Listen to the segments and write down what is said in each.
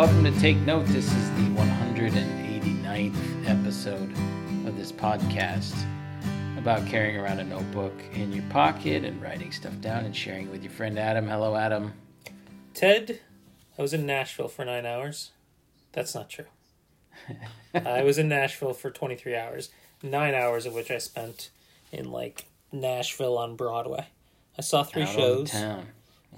Welcome to Take Note. This is the 189th episode of this podcast about carrying around a notebook in your pocket and writing stuff down and sharing with your friend Adam. Hello, Adam. Ted, I was in Nashville for nine hours. That's not true. I was in Nashville for 23 hours, nine hours of which I spent in like Nashville on Broadway. I saw three Out shows. town.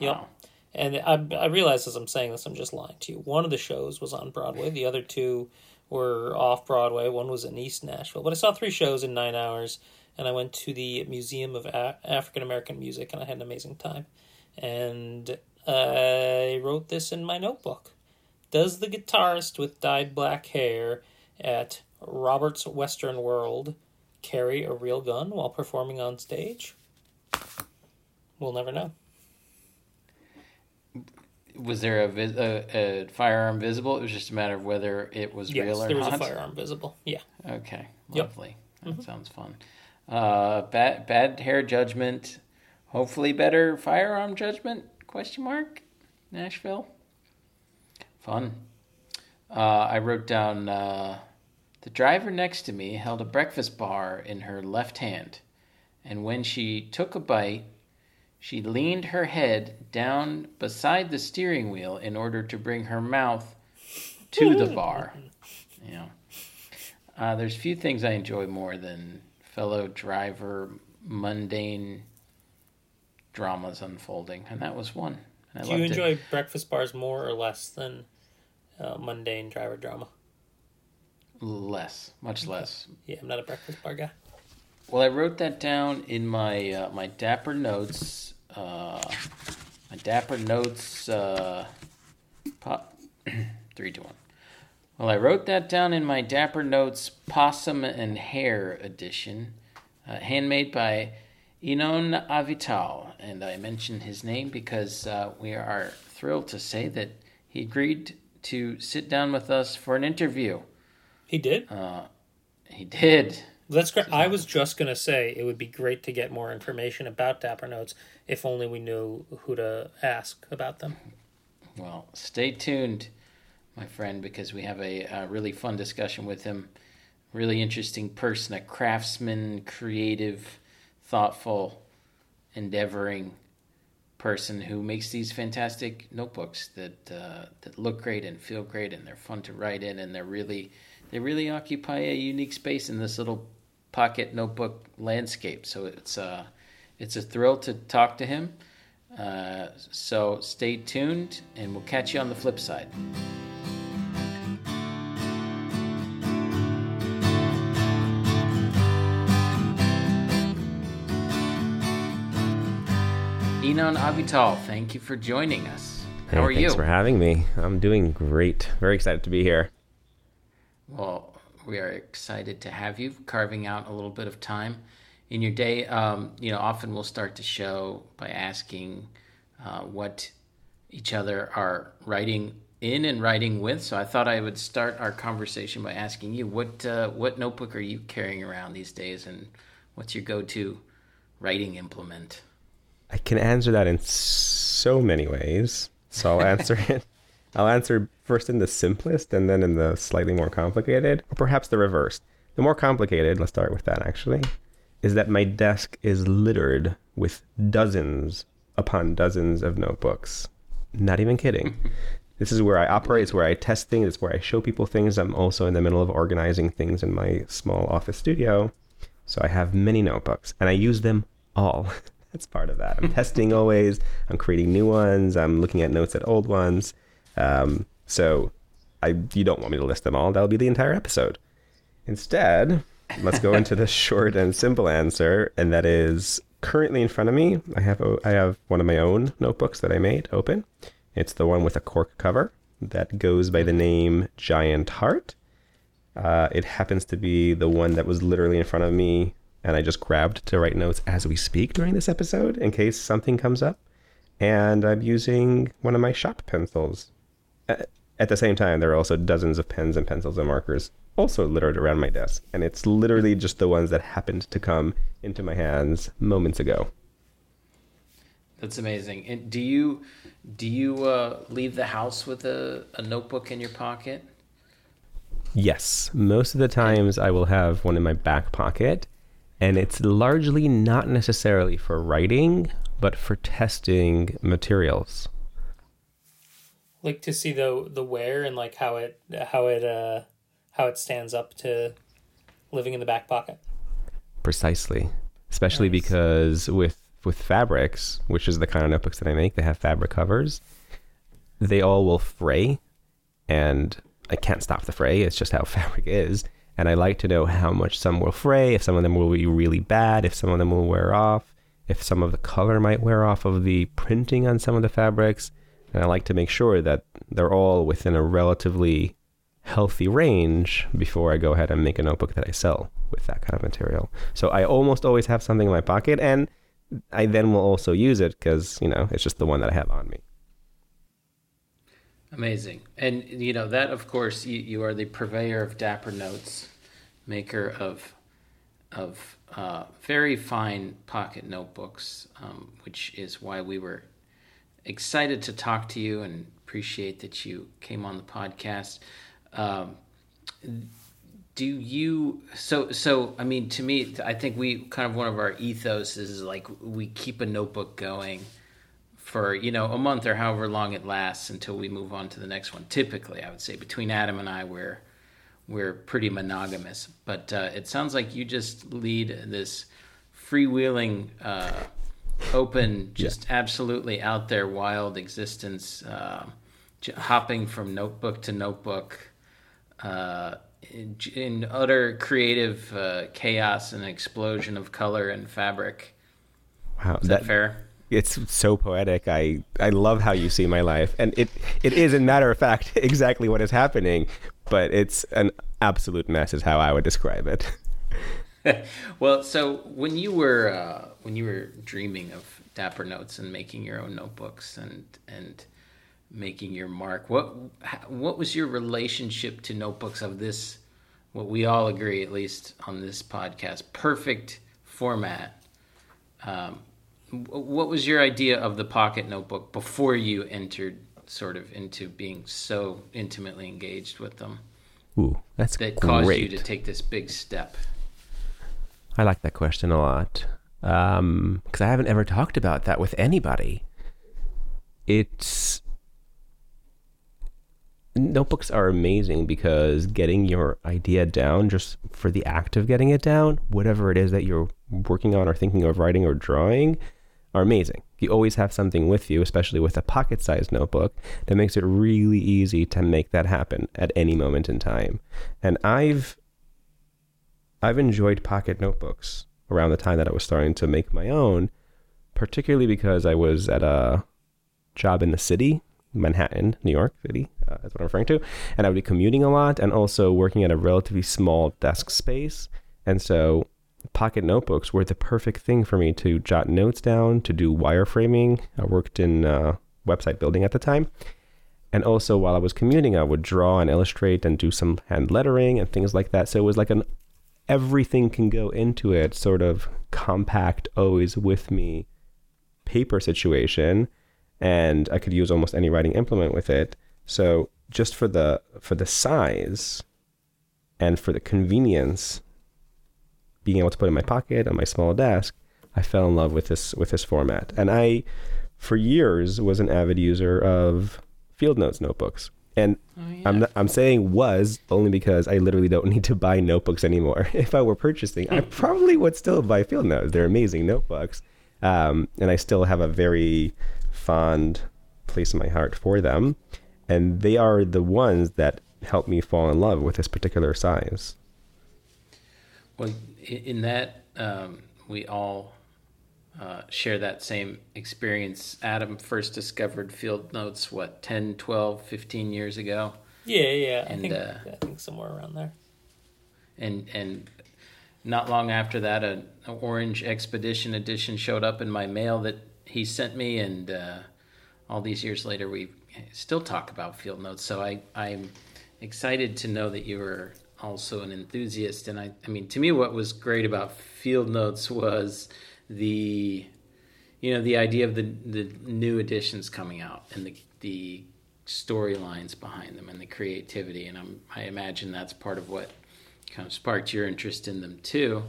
Yep. And I, I realize as I'm saying this, I'm just lying to you. One of the shows was on Broadway. The other two were off Broadway. One was in East Nashville. But I saw three shows in nine hours. And I went to the Museum of A- African American Music, and I had an amazing time. And I wrote this in my notebook. Does the guitarist with dyed black hair at Robert's Western World carry a real gun while performing on stage? We'll never know. Was there a, vis- a, a firearm visible? It was just a matter of whether it was Yes, real or there was a firearm visible. Yeah. Okay, Yep. lovely. That sounds fun. Uh, bad bad hair judgment. Hopefully, better firearm judgment? Question mark. Nashville. Fun. Uh, I wrote down. Uh, the driver next to me held a breakfast bar in her left hand, and when she took a bite, she leaned her head down beside the steering wheel in order to bring her mouth to the bar. Yeah. Uh, there's few things I enjoy more than fellow driver mundane dramas unfolding, and that was one. I Do you loved it. enjoy breakfast bars more or less than uh, mundane driver drama? less, much less. Yeah, I'm not a breakfast bar guy. Well, I wrote that down in my uh, my Dapper notes. Uh, my Dapper notes. Uh, po- three to one. Well, I wrote that down in my Dapper Notes Possum and Hair edition, uh, handmade by Enon Avital, and I mention his name because uh, we are thrilled to say that he agreed to sit down with us for an interview. He did. Uh, he did. That's great. I was just gonna say it would be great to get more information about Dapper Notes if only we knew who to ask about them. Well, stay tuned, my friend, because we have a, a really fun discussion with him. Really interesting person, a craftsman, creative, thoughtful, endeavoring person who makes these fantastic notebooks that uh, that look great and feel great, and they're fun to write in, and they're really they really occupy a unique space in this little pocket notebook landscape. So it's uh, it's a thrill to talk to him. Uh, so stay tuned, and we'll catch you on the flip side. Enon Avital, thank you for joining us. How Hey, are thanks you? Thanks for having me. I'm doing great. Very excited to be here. Well, we are excited to have you carving out a little bit of time in your day. Um, you know, often we'll start the show by asking uh, what each other are writing in and writing with. So I thought I would start our conversation by asking you what uh, what notebook are you carrying around these days, and what's your go-to writing implement? I can answer that in so many ways. So I'll answer it. I'll answer first in the simplest and then in the slightly more complicated, or perhaps the reverse. The more complicated, let's start with that actually, is that my desk is littered with dozens upon dozens of notebooks. Not even kidding. This is where I operate, it's where I test things, it's where I show people things. I'm also in the middle of organizing things in my small office studio. So I have many notebooks and I use them all. That's part of that. I'm testing always. I'm creating new ones. I'm looking at notes at old ones. Um, so I you don't want me to list them all. That'll be the entire episode. Instead, let's go into the short and simple answer, and that is currently in front of me. I have a, I have one of my own notebooks that I made open. It's the one with a cork cover that goes by the name Giant Heart. Uh, it happens to be the one that was literally in front of me, and I just grabbed to write notes as we speak during this episode in case something comes up. And I'm using one of my shop pencils. At the same time, there are also dozens of pens and pencils and markers also littered around my desk, and it's literally just the ones that happened to come into my hands moments ago. That's amazing. And do you do you uh, leave the house with a, a notebook in your pocket? Yes, most of the times I will have one in my back pocket, and it's largely not necessarily for writing, but for testing materials. Like to see the the wear and like how it how it uh how it stands up to living in the back pocket. Precisely, especially Nice. because with with fabrics, which is the kind of notebooks that I make, they have fabric covers. They all will fray, and I can't stop the fray. It's just how fabric is. And I like to know how much some will fray, if some of them will be really bad, if some of them will wear off, if some of the color might wear off of the printing on some of the fabrics. And I like to make sure that they're all within a relatively healthy range before I go ahead and make a notebook that I sell with that kind of material. So I almost always have something in my pocket, and I then will also use it because, you know, it's just the one that I have on me. Amazing. And you know that of course you, you are the purveyor of Dapper Notes, maker of of uh, very fine pocket notebooks, um, which is why we were excited to talk to you and appreciate that you came on the podcast. Um, do you so so i mean to me i think we kind of one of our ethos is like we keep a notebook going for you know a month or however long it lasts until we move on to the next one typically i would say between adam and i we're we're pretty monogamous but uh, it sounds like you just lead this freewheeling uh, open just absolutely out there wild existence uh, j- hopping from notebook to notebook uh, in, in utter creative uh, chaos and explosion of color and fabric. Wow, Is that, fair? it's so poetic. I I love how you see my life, and it it is, in matter of fact, exactly what is happening. But it's an absolute mess, is how I would describe it. well, so when you were uh, when you were dreaming of Dapper Notes and making your own notebooks and and making your mark, what what was your relationship to notebooks of this? What we all agree, at least on this podcast, perfect format. Um, what was your idea of the pocket notebook before you entered sort of into being so intimately engaged with them Ooh, that's that caused great. you to take this big step? I like that question a lot um, because I haven't ever talked about that with anybody. It's notebooks are amazing because getting your idea down just for the act of getting it down, whatever it is that you're working on or thinking of writing or drawing, are amazing. You always have something with you, especially with a pocket sized notebook, that makes it really easy to make that happen at any moment in time. And I've I've enjoyed pocket notebooks around the time that I was starting to make my own, particularly because I was at a job in the city, Manhattan, New York City, uh, that's what I'm referring to, and I would be commuting a lot and also working at a relatively small desk space. And so pocket notebooks were the perfect thing for me to jot notes down, to do wireframing. I worked in uh, website building at the time. And also, while I was commuting, I would draw and illustrate and do some hand lettering and things like that. So it was like an everything can go into it sort of compact, always with me paper situation. And I could use almost any writing implement with it. So just for the for the size and for the convenience, being able to put in my pocket on my small desk, I fell in love with this with this format. And I, for years, was an avid user of Field Notes notebooks. And Oh, yeah. I'm not, I'm saying was only because I literally don't need to buy notebooks anymore. If I were purchasing, I probably would still buy Field Notes. They're amazing notebooks, um, and I still have a very fond place in my heart for them. And they are the ones that helped me fall in love with this particular size. Well, in that, um, we all uh, share that same experience. Adam first discovered field notes, what, 10, 12, 15 years ago? Yeah, yeah. I And, think uh, I think somewhere around there. And, and not long after that, a, a Orange Expedition edition showed up in my mail that he sent me, and uh, all these years later, we still talk about field notes. So I, I'm excited to know that you were also an enthusiast. And I, I mean, to me, what was great about field notes was the you know the idea of the the new editions coming out and the the storylines behind them and the creativity and I'm, I imagine that's part of what kind of sparked your interest in them too.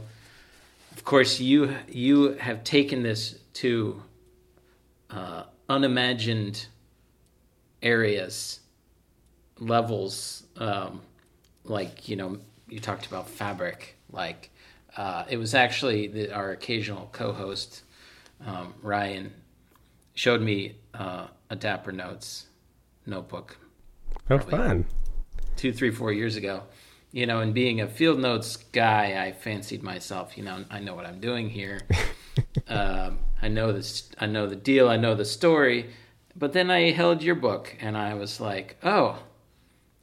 Of course, you you have taken this to uh, unimagined areas, levels, um, like you know you talked about fabric. Like uh, it was actually the, our occasional co-host um, Ryan showed me uh, a Dapper Notes notebook. Oh, fun! Two, three, four years ago, you know, and being a field notes guy, I fancied myself. You know, I know what I'm doing here. um, I know this. I know the deal. I know the story. But then I held your book, and I was like, oh,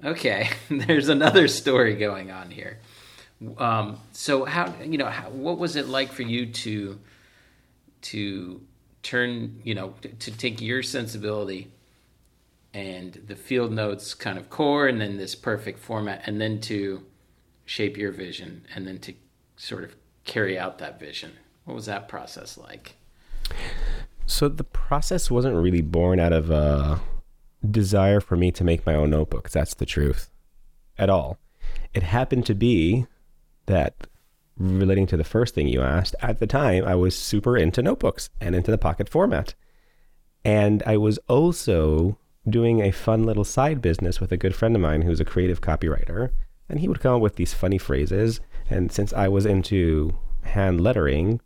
okay. There's another story going on here. Um, so how you know how, what was it like for you to to turn you know to, to take your sensibility and the field notes kind of core and then this perfect format and then to shape your vision and then to sort of carry out that vision? What was that process like? So the process wasn't really born out of a desire for me to make my own notebooks. That's the truth. At all. It happened to be that relating to the first thing you asked at the time i was super into notebooks and into the pocket format and i was also doing a fun little side business with a good friend of mine who's a creative copywriter. And he would come up with these funny phrases. And since I was into hand lettering,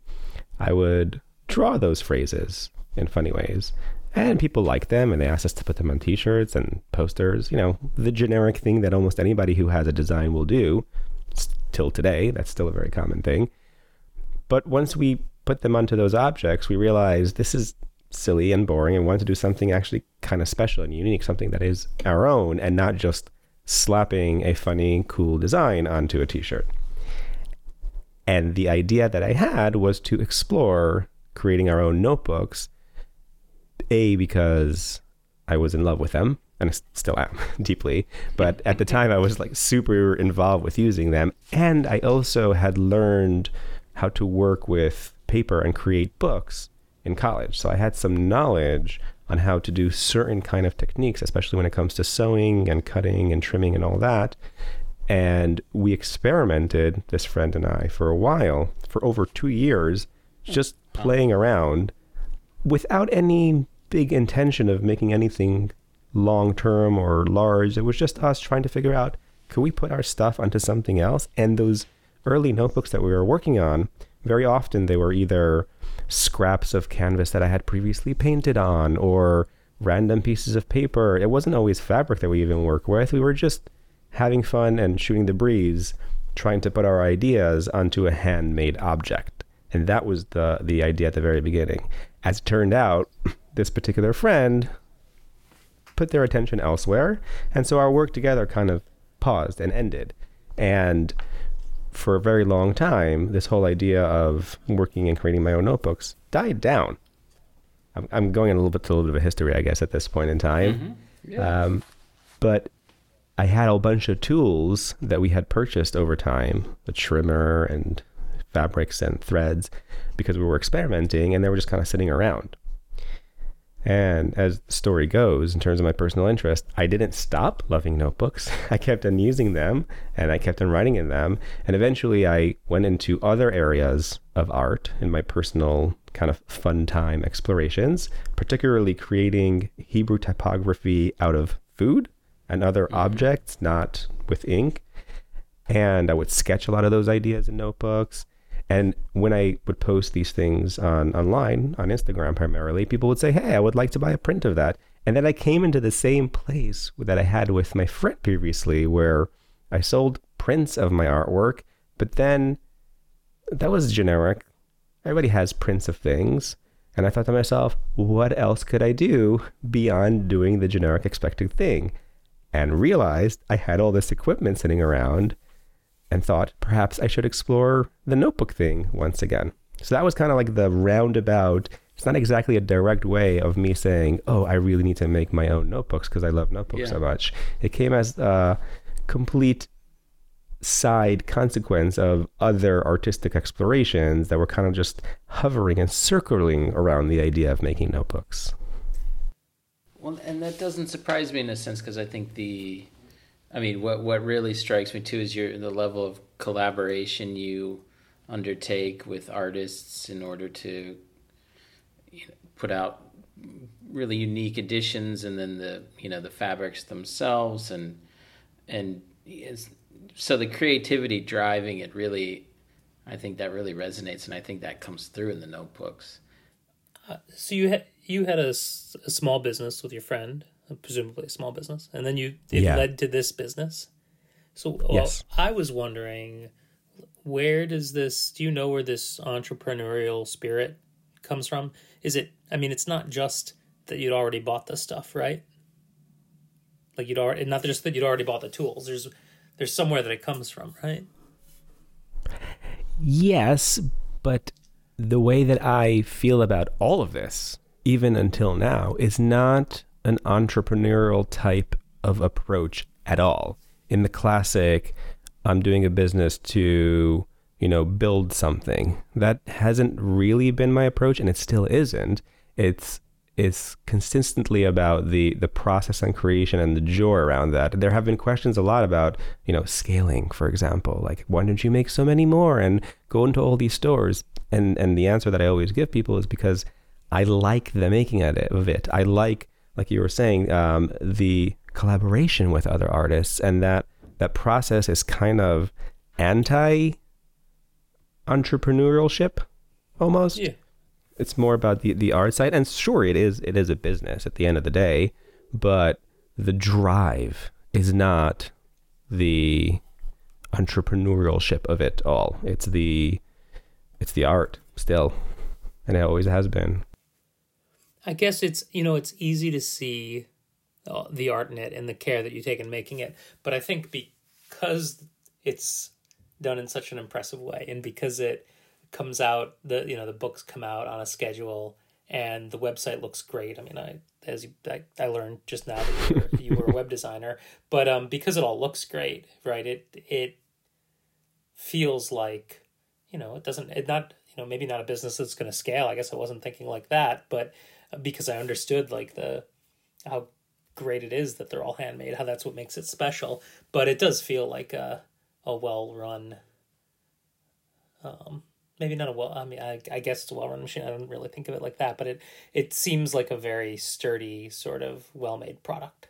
I would draw those phrases in funny ways. And people liked them and they asked us to put them on t shirts and posters. You know, the generic thing that almost anybody who has a design will do. Till today, that's still a very common thing. But once we put them onto those objects, we realized this is silly and boring and wanted to do something actually kind of special and unique, something that is our own and not just slapping a funny, cool design onto a t shirt. And the idea that I had was to explore creating our own notebooks, A, because I was in love with them and I still am deeply. But at the time, I was like super involved with using them. And I also had learned how to work with paper and create books in college. So I had some knowledge on how to do certain kind of techniques, especially when it comes to sewing and cutting and trimming and all that. And we experimented, this friend and I, for a while, for over two years, just playing around without any big intention of making anything long term or large. It was just us trying to figure out could we put our stuff onto something else? And those early notebooks that we were working on, very often they were either scraps of canvas that I had previously painted on or random pieces of paper. It wasn't always fabric that we even work with. We were just having fun and shooting the breeze, trying to put our ideas onto a handmade object. And that was the the idea at the very beginning. As it turned out, this particular friend put their attention elsewhere, and so our work together kind of paused and ended. And for a very long time, this whole idea of working and creating my own notebooks died down. I'm, I'm going in a little bit to a little bit of a history, I guess, at this point in time. Mm-hmm. Yeah. Um, but I had a bunch of tools that we had purchased over time, the trimmer and fabrics and threads, because we were experimenting and they were just kind of sitting around. And as the story goes, in terms of my personal interest, I didn't stop loving notebooks. I kept on using them and I kept on writing in them. And eventually I went into other areas of art in my personal kind of fun time explorations, particularly creating Hebrew typography out of food and other mm-hmm. objects, not with ink. And I would sketch a lot of those ideas in notebooks. And when I would post these things on online, on Instagram primarily, people would say, Hey, I would like to buy a print of that. And then I came into the same place that I had with my friend previously, where I sold prints of my artwork, but then that was generic. Everybody has prints of things. And I thought to myself, what else could I do beyond doing the generic expected thing? And realized I had all this equipment sitting around and thought perhaps I should explore the notebook thing once again. So that was kind of like the roundabout. It's not exactly a direct way of me saying, "Oh, I really need to make my own notebooks because I love notebooks yeah. so much." It came as a complete side consequence of other artistic explorations that were kind of just hovering and circling around the idea of making notebooks. Well, and that doesn't surprise me in a sense because I think the, I mean, what what really strikes me too is your the level of collaboration you undertake with artists in order to you know, put out really unique editions, and then the you know the fabrics themselves, and and so the creativity driving it really, I think that really resonates, and I think that comes through in the notebooks. Uh, so you had you had a, a, small business with your friend, presumably a small business, and then you it yeah. led to this business. So well, yes. I was wondering, where does this? Do you know where this entrepreneurial spirit comes from? Is it? I mean, it's not just that you'd already bought the stuff, right? Like you'd already not just that you'd already bought the tools. There's there's somewhere that it comes from, right? Yes, but the way that I feel about all of this, even until now, is not an entrepreneurial type of approach at all. In the classic, I'm doing a business to, you know, build something. That hasn't really been my approach, and it still isn't. It's it's consistently about the the process and creation and the joy around that. There have been questions a lot about, you know, scaling, for example, like why don't you make so many more and go into all these stores? And and the answer that I always give people is because I like the making of it. Of it. I like, like you were saying, um, the collaboration with other artists, and that that process is kind of anti entrepreneurship almost. Yeah. It's more about the the art side and sure it is it is a business at the end of the day but the drive is not the entrepreneurship of it all. It's the it's the art still and it always has been i guess it's you know it's easy to see uh, the art in it and the care that you take in making it but i think because it's done in such an impressive way and because it comes out the you know the books come out on a schedule and the website looks great. I mean, I as you, I, I learned just now that you were, you were a web designer, but um, because it all looks great, right? It it feels like you know it doesn't it not you know maybe not a business that's going to scale. I guess I wasn't thinking like that, but because I understood like the how great it is that they're all handmade, how that's what makes it special. But it does feel like a a well run um, maybe not a well i mean i, I guess it's a well-run machine i don't really think of it like that but it it seems like a very sturdy sort of well-made product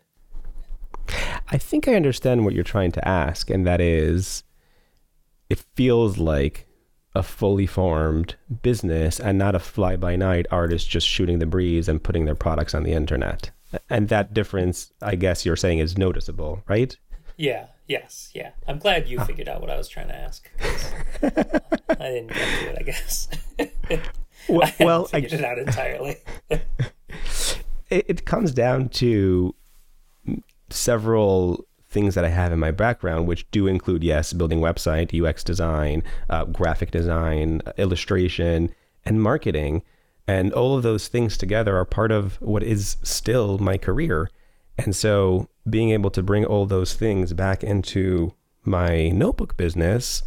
i think i understand what you're trying to ask and that is it feels like a fully formed business and not a fly-by-night artist just shooting the breeze and putting their products on the internet and that difference i guess you're saying is noticeable right yeah Yes, yeah. I'm glad you ah. figured out what I was trying to ask. I didn't get to it, I guess. well, I well, figured I, it out entirely. it, it comes down to several things that I have in my background, which do include, yes, building website, UX design, uh, graphic design, illustration, and marketing. And all of those things together are part of what is still my career. And so being able to bring all those things back into my notebook business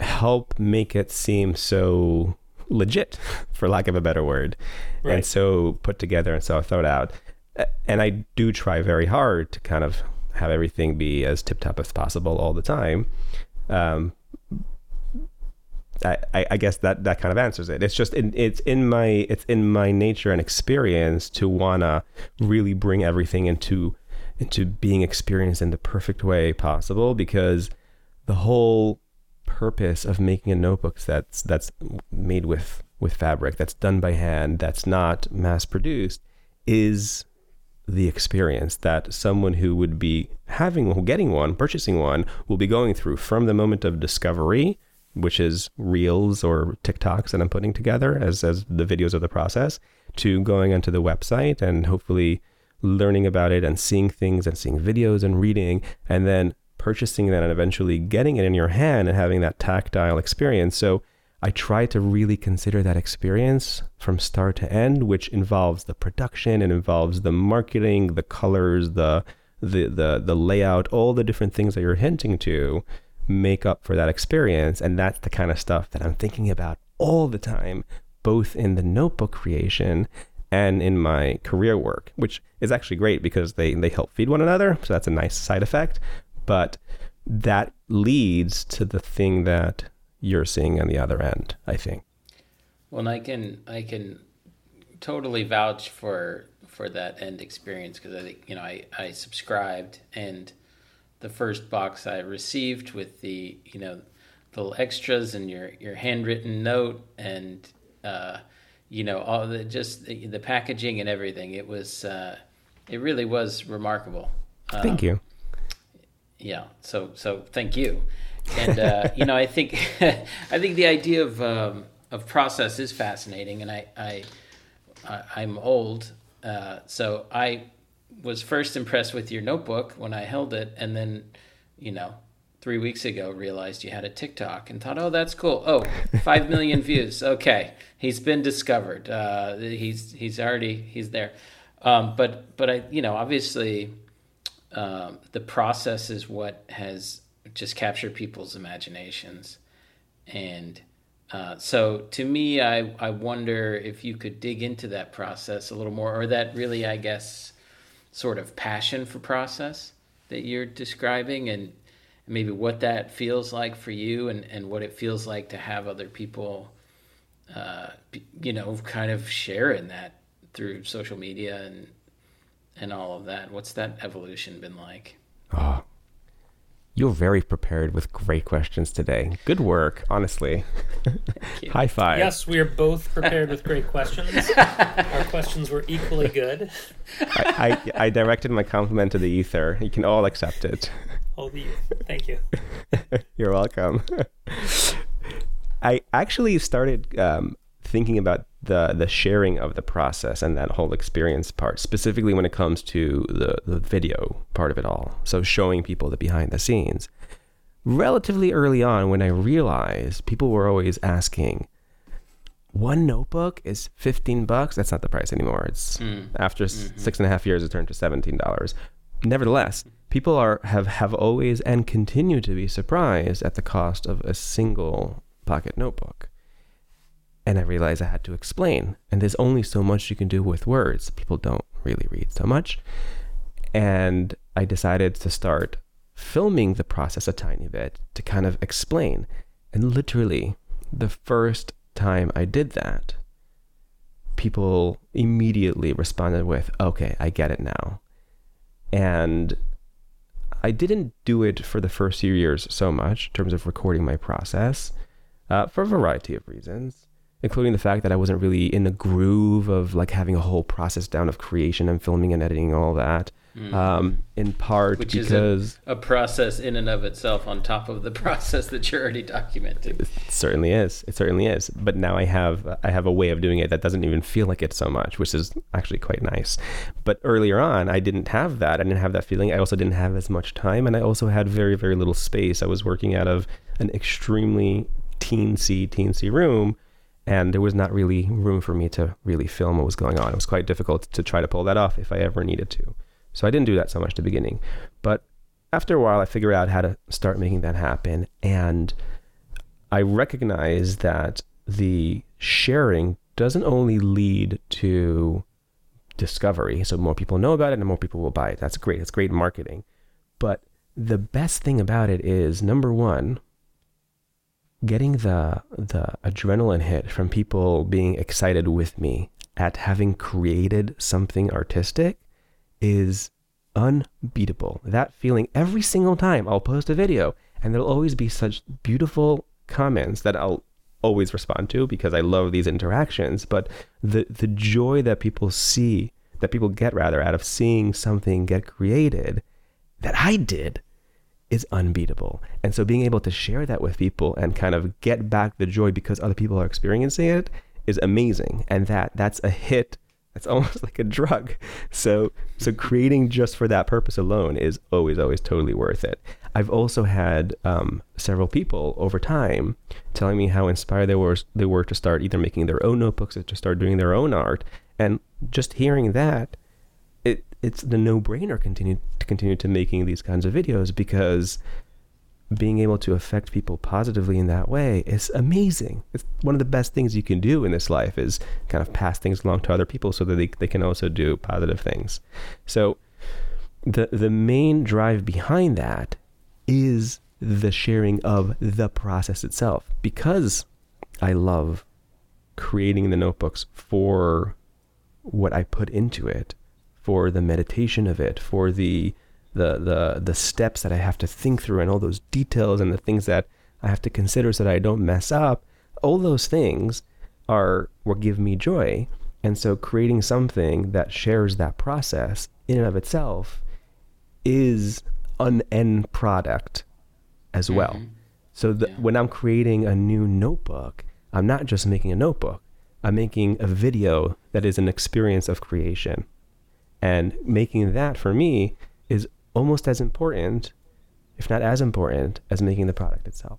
help make it seem so legit for lack of a better word right. and so put together and so thought out and i do try very hard to kind of have everything be as tip top as possible all the time um, I, I guess that that kind of answers it. It's just in, it's in my it's in my nature and experience to wanna really bring everything into into being experienced in the perfect way possible because the whole purpose of making a notebook that's that's made with with fabric that's done by hand that's not mass produced is the experience that someone who would be having getting one purchasing one will be going through from the moment of discovery which is reels or TikToks that I'm putting together as as the videos of the process to going onto the website and hopefully learning about it and seeing things and seeing videos and reading and then purchasing that and eventually getting it in your hand and having that tactile experience. So I try to really consider that experience from start to end, which involves the production, it involves the marketing, the colors, the the the the layout, all the different things that you're hinting to make up for that experience. And that's the kind of stuff that I'm thinking about all the time, both in the notebook creation and in my career work, which is actually great because they, they help feed one another. So that's a nice side effect. But that leads to the thing that you're seeing on the other end, I think. Well, and I can I can totally vouch for for that end experience because I think you know I I subscribed and the first box I received with the you know little extras and your your handwritten note and uh, you know all the just the, the, packaging and everything it was uh, it really was remarkable. Thank um, you. Yeah. So so thank you. And uh, you know I think I think the idea of um, of process is fascinating and I I I'm old uh, so I was first impressed with your notebook when I held it, and then, you know, three weeks ago realized you had a TikTok and thought, oh, that's cool. Oh, five million views. Okay, he's been discovered. Uh, he's he's already he's there. Um, but but I you know obviously um, the process is what has just capture people's imaginations, and uh, so to me, I, I wonder if you could dig into that process a little more, or that really, I guess, sort of passion for process that you're describing, and maybe what that feels like for you, and, and what it feels like to have other people, uh, you know, kind of share in that through social media and and all of that. What's that evolution been like? Oh, you're very prepared with great questions today. Good work, honestly. High five. Yes, we are both prepared with great questions. Our questions were equally good. I, I, I, directed my compliment to the ether. You can all accept it. Oh, the thank you. You're welcome. I actually started um, thinking about the the sharing of the process and that whole experience part, specifically when it comes to the, the video part of it all. So showing people the behind the scenes. Relatively early on, when I realized people were always asking, one notebook is 15 bucks. That's not the price anymore. It's mm. after mm-hmm. six and a half years, it turned to $17. Nevertheless, people are have, have always and continue to be surprised at the cost of a single pocket notebook. And I realized I had to explain. And there's only so much you can do with words. People don't really read so much. And I decided to start filming the process a tiny bit to kind of explain. And literally, the first time I did that, people immediately responded with, okay, I get it now. And I didn't do it for the first few years so much in terms of recording my process uh, for a variety of reasons including the fact that I wasn't really in the groove of like having a whole process down of creation and filming and editing all that. Mm. Um, in part Which because is a, a, process in and of itself on top of the process that you're already documenting. It certainly is. It certainly is. But now I have I have a way of doing it that doesn't even feel like it so much, which is actually quite nice. But earlier on, I didn't have that. I didn't have that feeling. I also didn't have as much time, and I also had very very little space. I was working out of an extremely teensy teensy room and there was not really room for me to really film what was going on. It was quite difficult to try to pull that off if I ever needed to. So I didn't do that so much at the beginning. But after a while, I figured out how to start making that happen. And I recognize that the sharing doesn't only lead to discovery. So more people know about it and more people will buy it. That's great. It's great marketing. But the best thing about it is number one, getting the the adrenaline hit from people being excited with me at having created something artistic is unbeatable. That feeling every single time I'll post a video and there'll always be such beautiful comments that I'll always respond to because I love these interactions, but the the joy that people see, that people get rather out of seeing something get created that I did is unbeatable. And so being able to share that with people and kind of get back the joy because other people are experiencing it is amazing. And that that's a hit. That's almost like a drug. So so creating just for that purpose alone is always always totally worth it. I've also had um, several people over time telling me how inspired they were they were to start either making their own notebooks or to start doing their own art. And just hearing that it's the no-brainer continue to continue to making these kinds of videos because being able to affect people positively in that way is amazing. It's one of the best things you can do in this life is kind of pass things along to other people so that they, they can also do positive things. So the the main drive behind that is the sharing of the process itself because I love creating the notebooks for what I put into it, for the meditation of it, for the the the the steps that I have to think through and all those details and the things that I have to consider so that I don't mess up. All those things are what give me joy. And so creating something that shares that process in and of itself is an end product as well. Mhm. So the, Yeah. when I'm creating a new notebook, I'm not just making a notebook. I'm making a video that is an experience of creation. And making that for me is almost as important, if not as important, as making the product itself.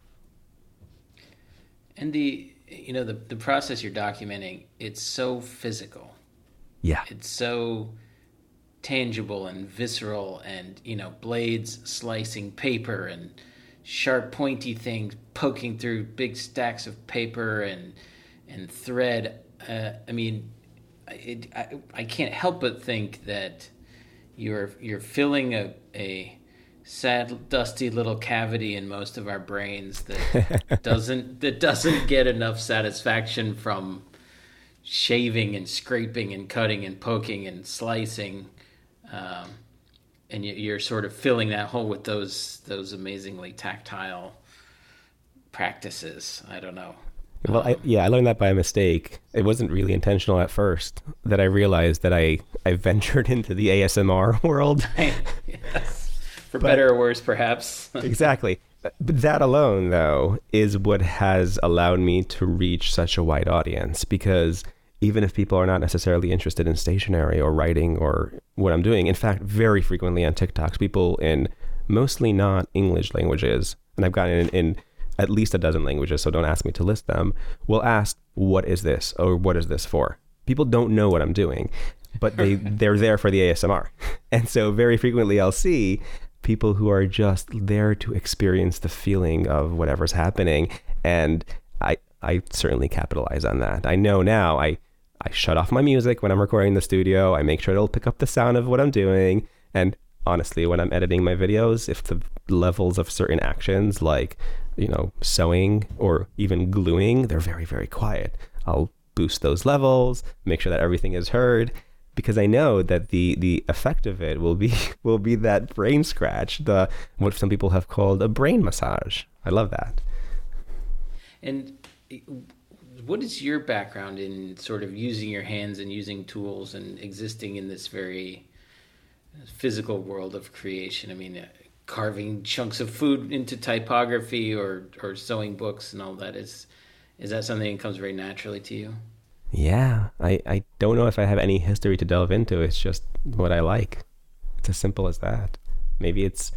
And the you know the the process you're documenting, it's so physical. Yeah. It's so tangible and visceral and you know blades slicing paper and sharp pointy things poking through big stacks of paper and and thread uh, i mean it, I, I can't help but think that you're you're filling a, a sad dusty little cavity in most of our brains that doesn't that doesn't get enough satisfaction from shaving and scraping and cutting and poking and slicing. Um, and you- you're sort of filling that hole with those those amazingly tactile practices. I don't know Well, I, yeah, I learned that by mistake. It wasn't really intentional at first that I realized that I, I ventured into the ASMR world. yes. for better or worse perhaps exactly. But that alone, though, is what has allowed me to reach such a wide audience because even if people are not necessarily interested in stationery or writing or what I'm doing, in fact, very frequently on TikToks, people in mostly not English languages, and I've gotten in, in at least a dozen languages, so don't ask me to list them, will ask, What is this? or What is this for? People don't know what I'm doing, but they, they're there for the ASMR. And so very frequently I'll see people who are just there to experience the feeling of whatever's happening. And I, I certainly capitalize on that. I know now I, I shut off my music when I'm recording in the studio. I make sure it'll pick up the sound of what I'm doing. And honestly, when I'm editing my videos, if the levels of certain actions like, you know, sewing or even gluing, they're very, very quiet. I'll boost those levels, make sure that everything is heard because I know that the the effect of it will be will be that brain scratch, the what some people have called a brain massage. I love that. And what is your background in sort of using your hands and using tools and existing in this very physical world of creation? I mean, uh, carving chunks of food into typography or or sewing books and all that is is that something that comes very naturally to you? Yeah, I I don't know if I have any history to delve into. It's just what I like. It's as simple as that. Maybe it's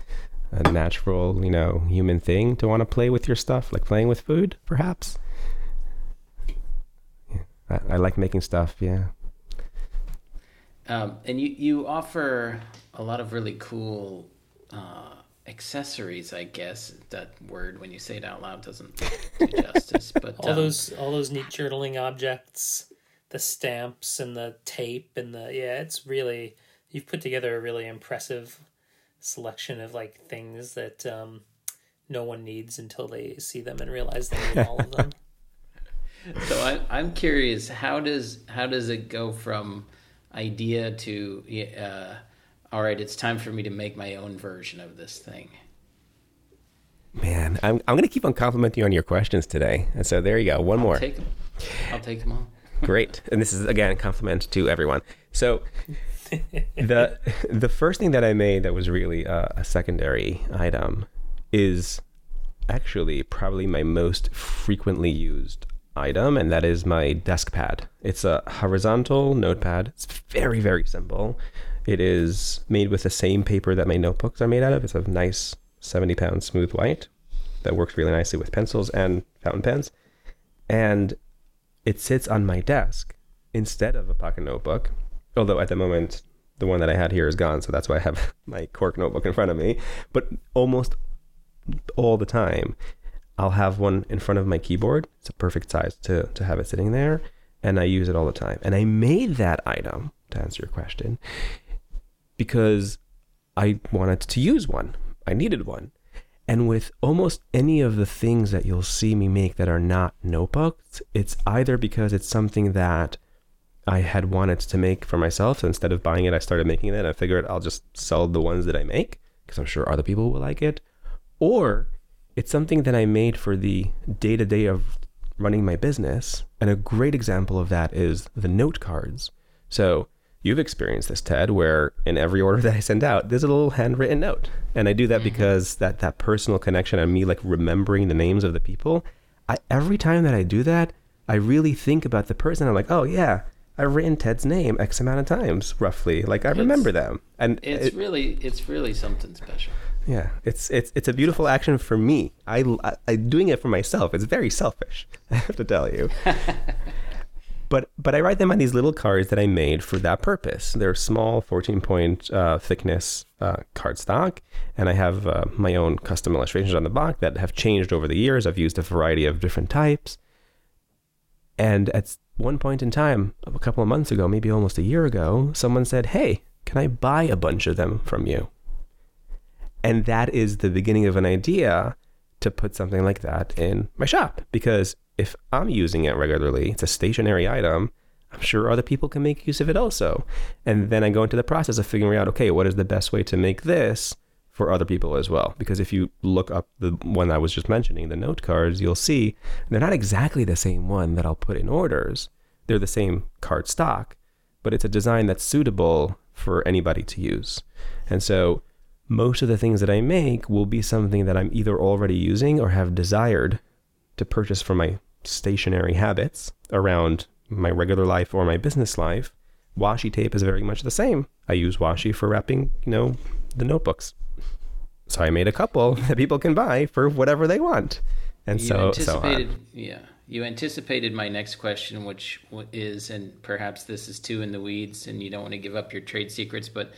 a natural, you know, human thing to want to play with your stuff, like playing with food, perhaps. Yeah, I, I like making stuff. Yeah. Um, and you, you offer a lot of really cool uh, accessories, I guess. That word, when you say it out loud, doesn't do justice. But all um, those all those neat journaling objects, the stamps and the tape and the yeah, it's really you've put together a really impressive selection of like things that um, no one needs until they see them and realize they need all of them. So I, I'm curious, how does how does it go from idea to uh, all right? It's time for me to make my own version of this thing. Man, I'm I'm gonna keep on complimenting you on your questions today. And so there you go. One more. Take them. I'll take them all. Great. And this is again a compliment to everyone. So the the first thing that I made that was really uh, a secondary item is actually probably my most frequently used item, and that is my desk pad. It's a horizontal notepad. It's very very simple. It is made with the same paper that my notebooks are made out of. It's a nice 70 pound smooth white that works really nicely with pencils and fountain pens. And it sits on my desk instead of a pocket notebook. Although at the moment, the one that I had here is gone, so that's why I have my cork notebook in front of me. But almost all the time. I'll have one in front of my keyboard. It's a perfect size to, to have it sitting there. And I use it all the time. And I made that item, to answer your question, because I wanted to use one. I needed one. And with almost any of the things that you'll see me make that are not notebooks, it's either because it's something that I had wanted to make for myself. So instead of buying it, I started making it. I figured I'll just sell the ones that I make because I'm sure other people will like it. Or it's something that I made for the day to day of running my business. And a great example of that is the note cards. So you've experienced this, Ted, where in every order that I send out, there's a little handwritten note. And I do that mm-hmm. because that, that personal connection and me like remembering the names of the people. I, every time that I do that, I really think about the person. I'm like, oh, yeah, I've written Ted's name X amount of times, roughly. Like I remember it's, them, and it's it, really, it's really something special. Yeah, it's it's it's a beautiful action for me. I, I, I doing it for myself. It's very selfish. I have to tell you. but but I write them on these little cards that I made for that purpose. They're small, 14 point uh, thickness uh, cardstock, and I have uh, my own custom illustrations on the back that have changed over the years. I've used a variety of different types, and at one point in time, a couple of months ago, maybe almost a year ago, someone said, Hey, can I buy a bunch of them from you? And that is the beginning of an idea to put something like that in my shop. Because if I'm using it regularly, it's a stationery item, I'm sure other people can make use of it also. And then I go into the process of figuring out, okay, what is the best way to make this for other people as well. Because if you look up the one I was just mentioning, the note cards, you'll see they're not exactly the same one that I'll put in orders. They're the same card stock, but it's a design that's suitable for anybody to use. And so most of the things that I make will be something that I'm either already using or have desired to purchase for my stationery habits around my regular life or my business life. Washi tape is very much the same. I use washi for wrapping, you know, the notebooks. So I made a couple that people can buy for whatever they want. And you so, so on. yeah, you anticipated my next question, which is, and perhaps this is too in the weeds, and you don't want to give up your trade secrets, but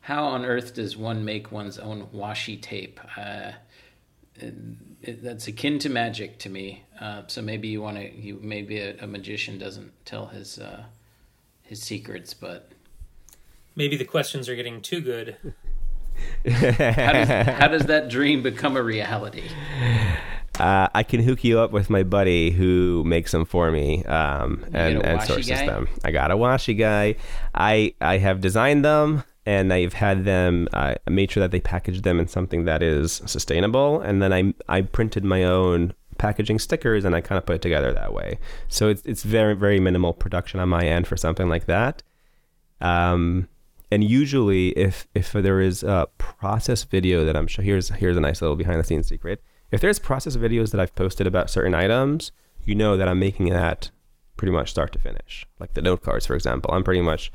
how on earth does one make one's own washi tape? Uh, it, it, that's akin to magic to me. Uh, so maybe you want to, you maybe a, a, magician doesn't tell his uh, his secrets, but maybe the questions are getting too good. how, does, how does that dream become a reality? Uh, I can hook you up with my buddy who makes them for me um, and, and sources guy? them. I got a washi guy. I I have designed them and I've had them. I made sure that they packaged them in something that is sustainable, and then I I printed my own packaging stickers and I kind of put it together that way. So it's it's very very minimal production on my end for something like that. Um, and usually if if there is a process video that I'm sure here's here's a nice little behind the scenes secret. If there's process videos that I've posted about certain items, you know that I'm making that pretty much start to finish. Like the note cards, for example, I'm pretty much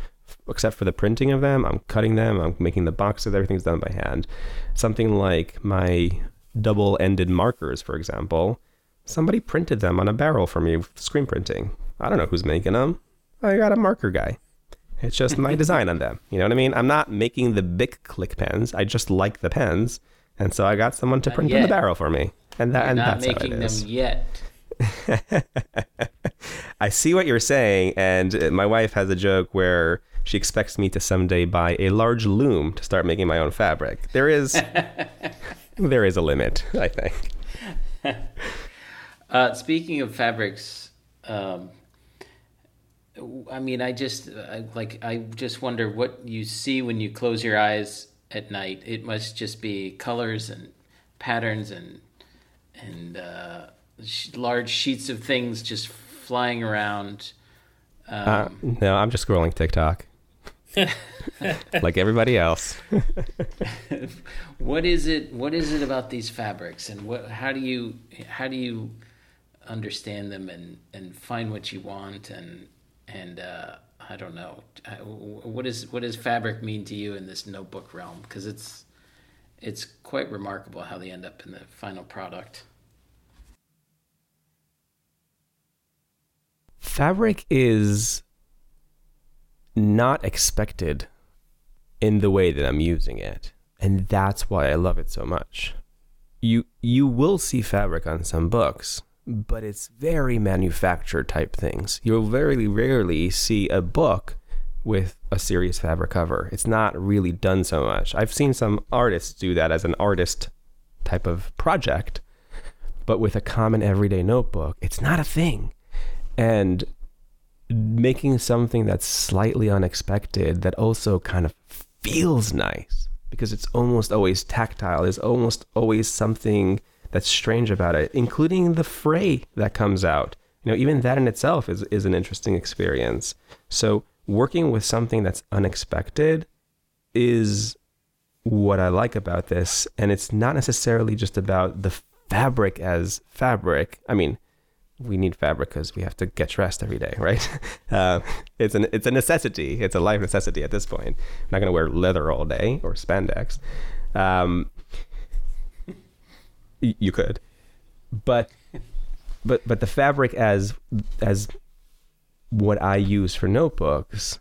except for the printing of them, I'm cutting them, I'm making the boxes, everything's done by hand. Something like my double-ended markers, for example, somebody printed them on a barrel for me screen printing. I don't know who's making them. I oh, got a marker guy. It's just my design on them. You know what I mean? I'm not making the big click pens. I just like the pens, and so I got someone to not print yet. in the barrel for me. And that you're and not that's making how it is. them yet. I see what you're saying, and uh, my wife has a joke where she expects me to someday buy a large loom to start making my own fabric. There is there is a limit, I think. Uh, speaking of fabrics, um, I mean, I just I, like I just wonder what you see when you close your eyes at night. It must just be colors and patterns and and uh, sh- large sheets of things just flying around. Um, uh, no, I'm just scrolling TikTok. like everybody else. what is it? What is it about these fabrics, and what? How do you? How do you understand them and and find what you want and and uh, I don't know uh, what is what does fabric mean to you in this notebook realm because it's it's quite remarkable how they end up in the final product. Fabric is not expected in the way that I'm using it. And that's why I love it so much. you you will see fabric on some books, but it's very manufactured type things. You'll very rarely see a book with a serious fabric cover. It's not really done so much. I've seen some artists do that as an artist type of project, but with a common everyday notebook, it's not a thing. And making something that's slightly unexpected that also kind of feels nice because it's almost always tactile. There's almost always something that's strange about it, including the fray that comes out. You know, even that in itself is, is an interesting experience. So working with something that's unexpected is what I like about this. And it's not necessarily just about the fabric as fabric. I mean, we need fabric because we have to get dressed every day, right? Uh, it's an it's a necessity. It's a life necessity at this point. I'm not going to wear leather all day or spandex. Um, you could, but but but the fabric as as what I use for notebooks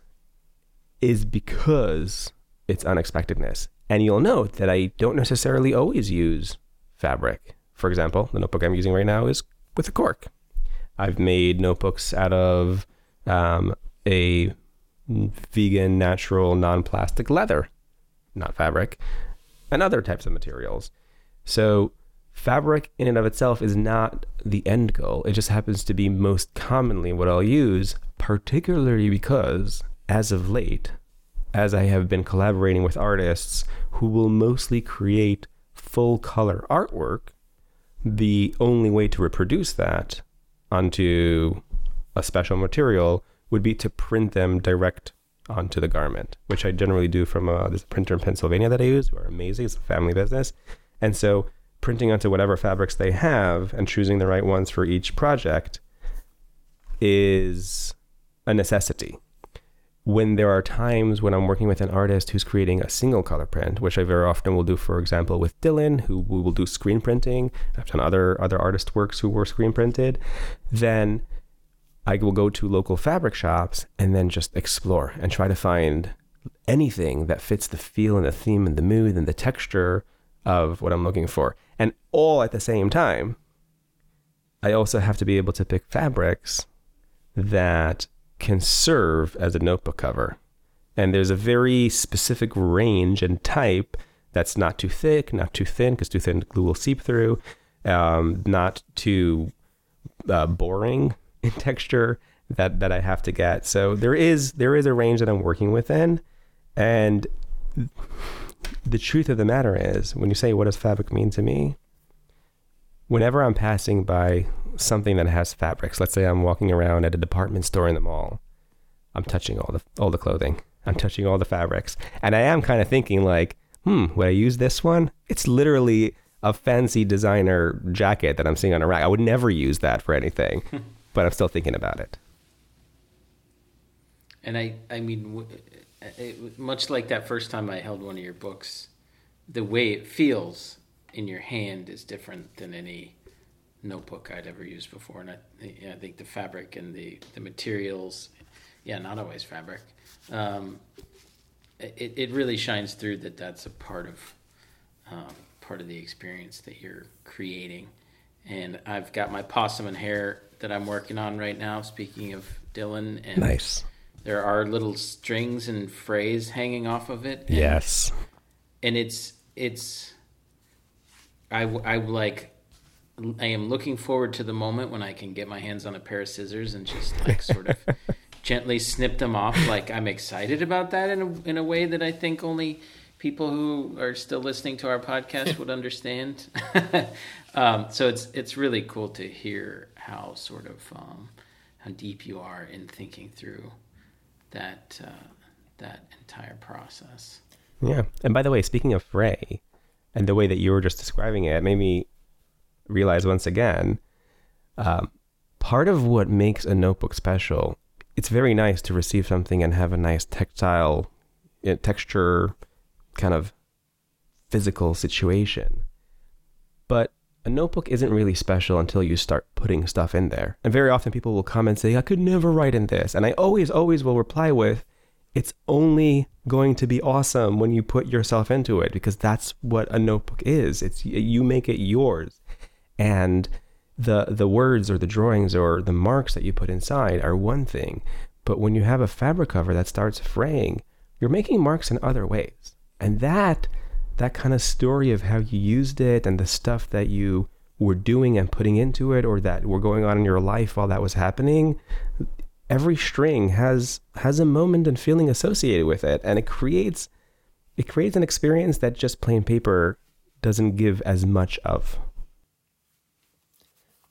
is because it's unexpectedness. And you'll note that I don't necessarily always use fabric. For example, the notebook I'm using right now is with a cork. I've made notebooks out of um, a vegan, natural, non plastic leather, not fabric, and other types of materials. So, fabric in and of itself is not the end goal. It just happens to be most commonly what I'll use, particularly because, as of late, as I have been collaborating with artists who will mostly create full color artwork, the only way to reproduce that onto a special material would be to print them direct onto the garment, which I generally do from a, this printer in Pennsylvania that I use, who are amazing. It's a family business. And so printing onto whatever fabrics they have and choosing the right ones for each project is a necessity. When there are times when I'm working with an artist who's creating a single color print, which I very often will do, for example, with Dylan, who we will do screen printing. I've done other other artist works who were screen printed. Then I will go to local fabric shops and then just explore and try to find anything that fits the feel and the theme and the mood and the texture of what I'm looking for. And all at the same time, I also have to be able to pick fabrics that can serve as a notebook cover. And there's a very specific range and type that's not too thick, not too thin, because too thin glue will seep through, um, not too uh, boring in texture that that I have to get. So there is there is a range that I'm working within, and the truth of the matter is, when you say what does fabric mean to me, whenever I'm passing by something that has fabrics, let's say I'm walking around at a department store in the mall, I'm touching all the all the clothing. I'm touching all the fabrics. And I am kind of thinking like, hmm, would I use this one? It's literally a fancy designer jacket that I'm seeing on a rack. I would never use that for anything, but I'm still thinking about it. And I, I mean, it, much like that first time I held one of your books, the way it feels in your hand is different than any notebook I'd ever used before. And I, I think the fabric and the, the materials, yeah, not always fabric. Um, it, it really shines through that that's a part of um, part of the experience that you're creating. And I've got my possum and hair that I'm working on right now. Speaking of Dylan, and Nice. there are little strings and frays hanging off of it. And, Yes. and it's it's I, I like I am looking forward to the moment when I can get my hands on a pair of scissors and just like sort of gently snip them off. Like I'm excited about that in a in a way that I think only people who are still listening to our podcast would understand. um, so it's it's really cool to hear how sort of um, how deep you are in thinking through that uh, that entire process. Yeah. And by the way, speaking of fray and the way that you were just describing it, it made me realize once again um, part of what makes a notebook special, it's very nice to receive something and have a nice textile uh, texture kind of physical situation. But a notebook isn't really special until you start putting stuff in there. And very often people will come and say, I could never write in this. And I always, always will reply with, it's only going to be awesome when you put yourself into it because that's what a notebook is. It's you make it yours. And the the words or the drawings or the marks that you put inside are one thing, but when you have a fabric cover that starts fraying, you're making marks in other ways. And that that kind of story of how you used it and the stuff that you were doing and putting into it or that were going on in your life while that was happening every string has has a moment and feeling associated with it and it creates it creates an experience that just plain paper doesn't give as much of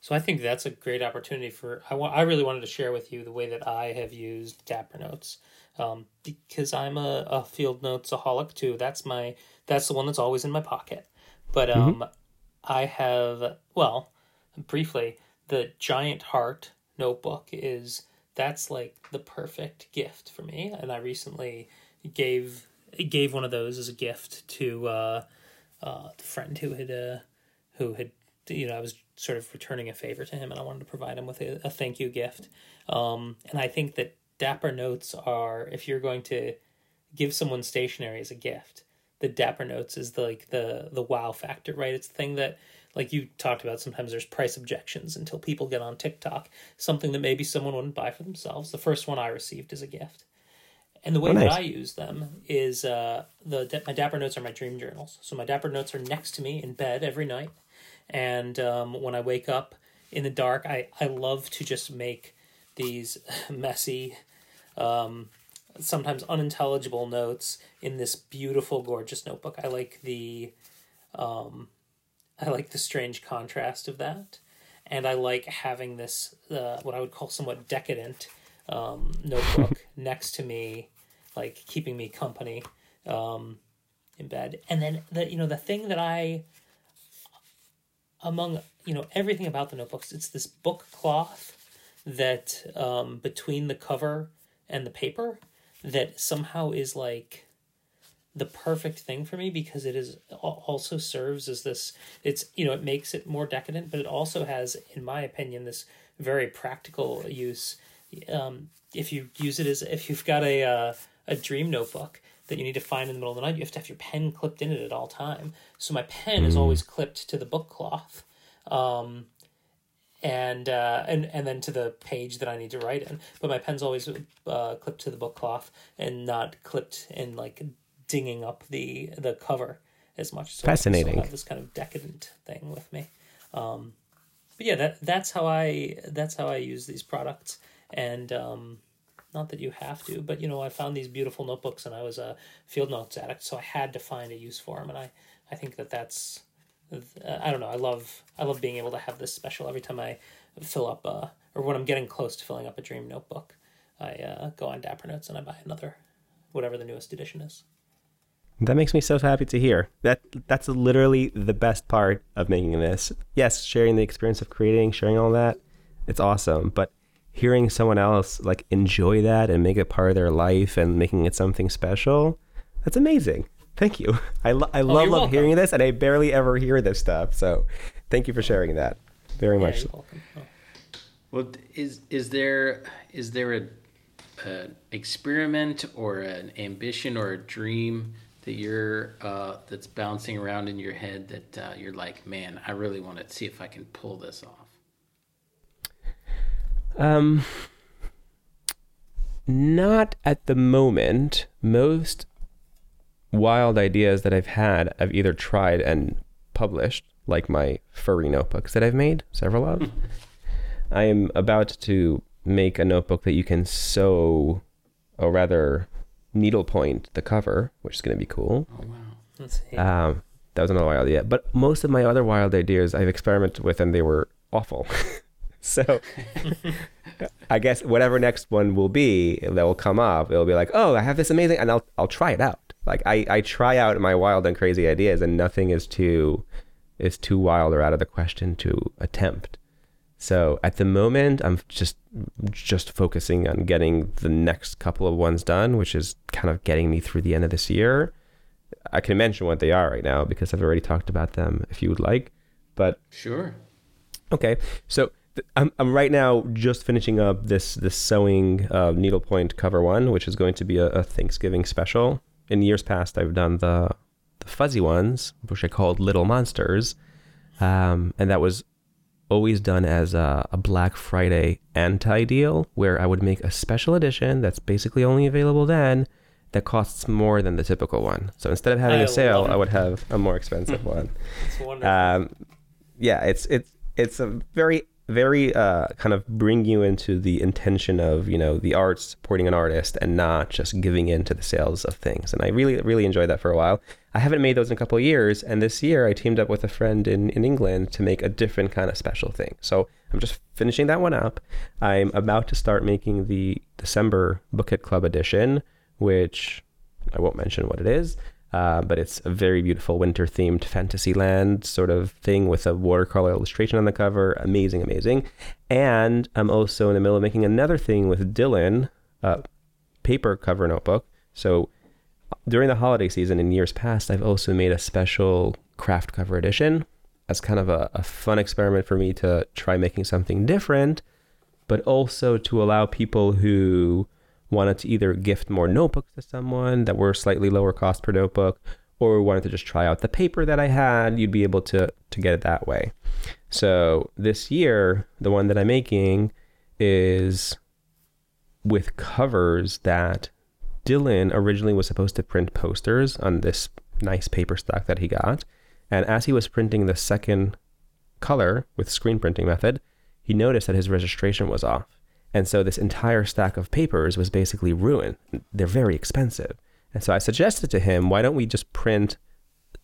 so I think that's a great opportunity for. I, I really wanted to share with you the way that I have used Dapper Notes, um, because I'm a, a field notesaholic too. That's my that's the one that's always in my pocket. But um, mm-hmm. I have well, briefly, the Giant Heart notebook is that's like the perfect gift for me, and I recently gave gave one of those as a gift to uh, uh, the friend who had uh, who had you know I was sort of returning a favor to him, and I wanted to provide him with a, a thank you gift. Um, and I think that Dapper Notes are if you're going to give someone stationery as a gift, the Dapper Notes is the, like the the wow factor, right? It's the thing that like you talked about. Sometimes there's price objections until people get on TikTok. Something that maybe someone wouldn't buy for themselves. The first one I received as a gift. And the way oh, nice. that I use them is uh, the my Dapper Notes are my dream journals. So my Dapper Notes are next to me in bed every night, and um, when I wake up in the dark, I, I love to just make these messy, um, sometimes unintelligible notes in this beautiful, gorgeous notebook. I like the, um, I like the strange contrast of that, and I like having this uh, what I would call somewhat decadent um, notebook next to me, like keeping me company um, in bed. And then the you know the thing that I among you know everything about the notebooks it's this book cloth that um, between the cover and the paper that somehow is like the perfect thing for me because it is also serves as this it's you know it makes it more decadent but it also has in my opinion this very practical use. Um, if you use it as if you've got a uh, a dream notebook that you need to find in the middle of the night, you have to have your pen clipped in it at all time. So my pen mm. is always clipped to the book cloth, um, and uh, and and then to the page that I need to write in. But my pen's always uh, clipped to the book cloth and not clipped in like dinging up the the cover as much. So Fascinating. I have this kind of decadent thing with me. Um, but yeah, that that's how I that's how I use these products and. Um, not that you have to, but you know, I found these beautiful notebooks and I was a field notes addict, so I had to find a use for them. And I, I think that that's, I don't know, I love, I love being able to have this special every time I fill up, uh, or when I'm getting close to filling up a dream notebook, I uh, go on Dapper Notes and I buy another, whatever the newest edition is. That makes me so happy to hear. That that's literally the best part of making this. Yes, sharing the experience of creating, sharing all that, it's awesome. But hearing someone else like enjoy that and make it part of their life and making it something special, that's amazing. Thank you. I, lo- I oh, love, love hearing this, and I barely ever hear this stuff. So thank you for sharing that very yeah, much. Oh. Well, is is there is there a, a, experiment or an ambition or a dream that you're uh, that's bouncing around in your head that uh, you're like, man, I really want to see if I can pull this off? Um, not at the moment. Most wild ideas that I've had, I've either tried and published, like my furry notebooks that I've made, several of. I am about to make a notebook that you can sew, or rather, needlepoint the cover, which is going to be cool. Oh wow! Let's. Um, that was another wild idea. But most of my other wild ideas I've experimented with, and they were awful. so I guess whatever next one will be that will come up, it'll be like, oh, I have this amazing, and I'll I'll try it out. Like I I try out my wild and crazy ideas, and nothing is too is too wild or out of the question to attempt. So at the moment, I'm just just focusing on getting the next couple of ones done, which is kind of getting me through the end of this year. I can mention what they are right now because I've already talked about them if you would like. But sure. Okay. So I'm, I'm right now just finishing up this this sewing uh, needlepoint cover one, which is going to be a, a Thanksgiving special. In years past, I've done the the fuzzy ones, which I called Little Monsters, um, and that was always done as a, a Black Friday anti deal, where I would make a special edition that's basically only available then that costs more than the typical one. So instead of having I a sale. I would have a more expensive one. It's wonderful. Um, yeah, it's it's it's a very very uh, kind of bring you into the intention of you know the arts supporting an artist and not just giving in to the sales of things. And I really really enjoyed that for a while. I haven't made those in a couple years, and this year I teamed up with a friend in in England to make a different kind of special thing. So I'm just finishing that one up. I'm about to start making the December Booklet Club edition, which I won't mention what it is. Uh, but it's a very beautiful winter themed fantasyland sort of thing with a watercolor illustration on the cover. Amazing, amazing. And I'm also in the middle of making another thing with Dylan, uh, paper cover notebook. So during the holiday season in years past, I've also made a special craft cover edition as kind of a, a fun experiment for me to try making something different, but also to allow people who wanted to either gift more notebooks to someone that were slightly lower cost per notebook or wanted to just try out the paper that I had, you'd be able to to get it that way. So this year, the one that I'm making is with covers that Dylan originally was supposed to print posters on this nice paper stock that he got. And as he was printing the second color with screen printing method, he noticed that his registration was off. And so this entire stack of papers was basically ruined. They're very expensive. And so I suggested to him, why don't we just print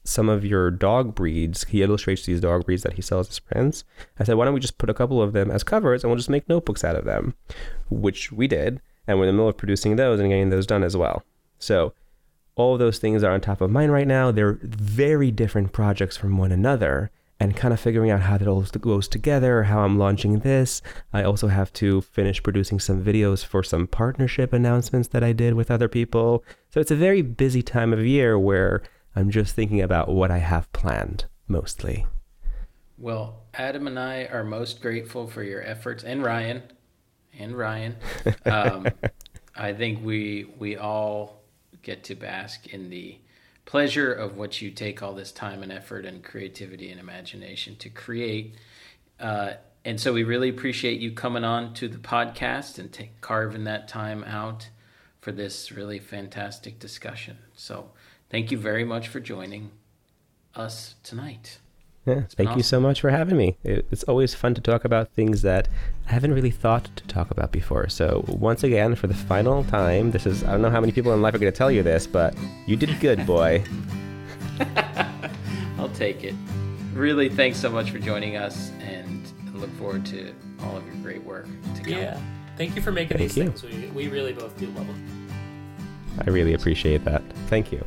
some of your dog breeds? He illustrates these dog breeds that he sells as prints. I said, why don't we just put a couple of them as covers and we'll just make notebooks out of them? Which we did. And we're in the middle of producing those and getting those done as well. So all those things are on top of mind right now. They're very different projects from one another and kind of figuring out how that all goes together, how I'm launching this. I also have to finish producing some videos for some partnership announcements that I did with other people. So it's a very busy time of year where I'm just thinking about what I have planned mostly. Well, Adam and I are most grateful for your efforts, and Ryan, and Ryan. Um, I think we we all get to bask in the pleasure of what you take all this time and effort and creativity and imagination to create. Uh, and so we really appreciate you coming on to the podcast and take, carving that time out for this really fantastic discussion. So thank you very much for joining us tonight. Yeah, been thank you so much for having me. It's always fun to talk about things that I haven't really thought to talk about before. So, once again, for the final time, this is I don't know how many people in life are going to tell you this, but you did good, boy. I'll take it. Really, thanks so much for joining us, and I look forward to all of your great work to come. yeah. Thank you for making Thank these you. things. We, we really both do love them. I really appreciate that. Thank you.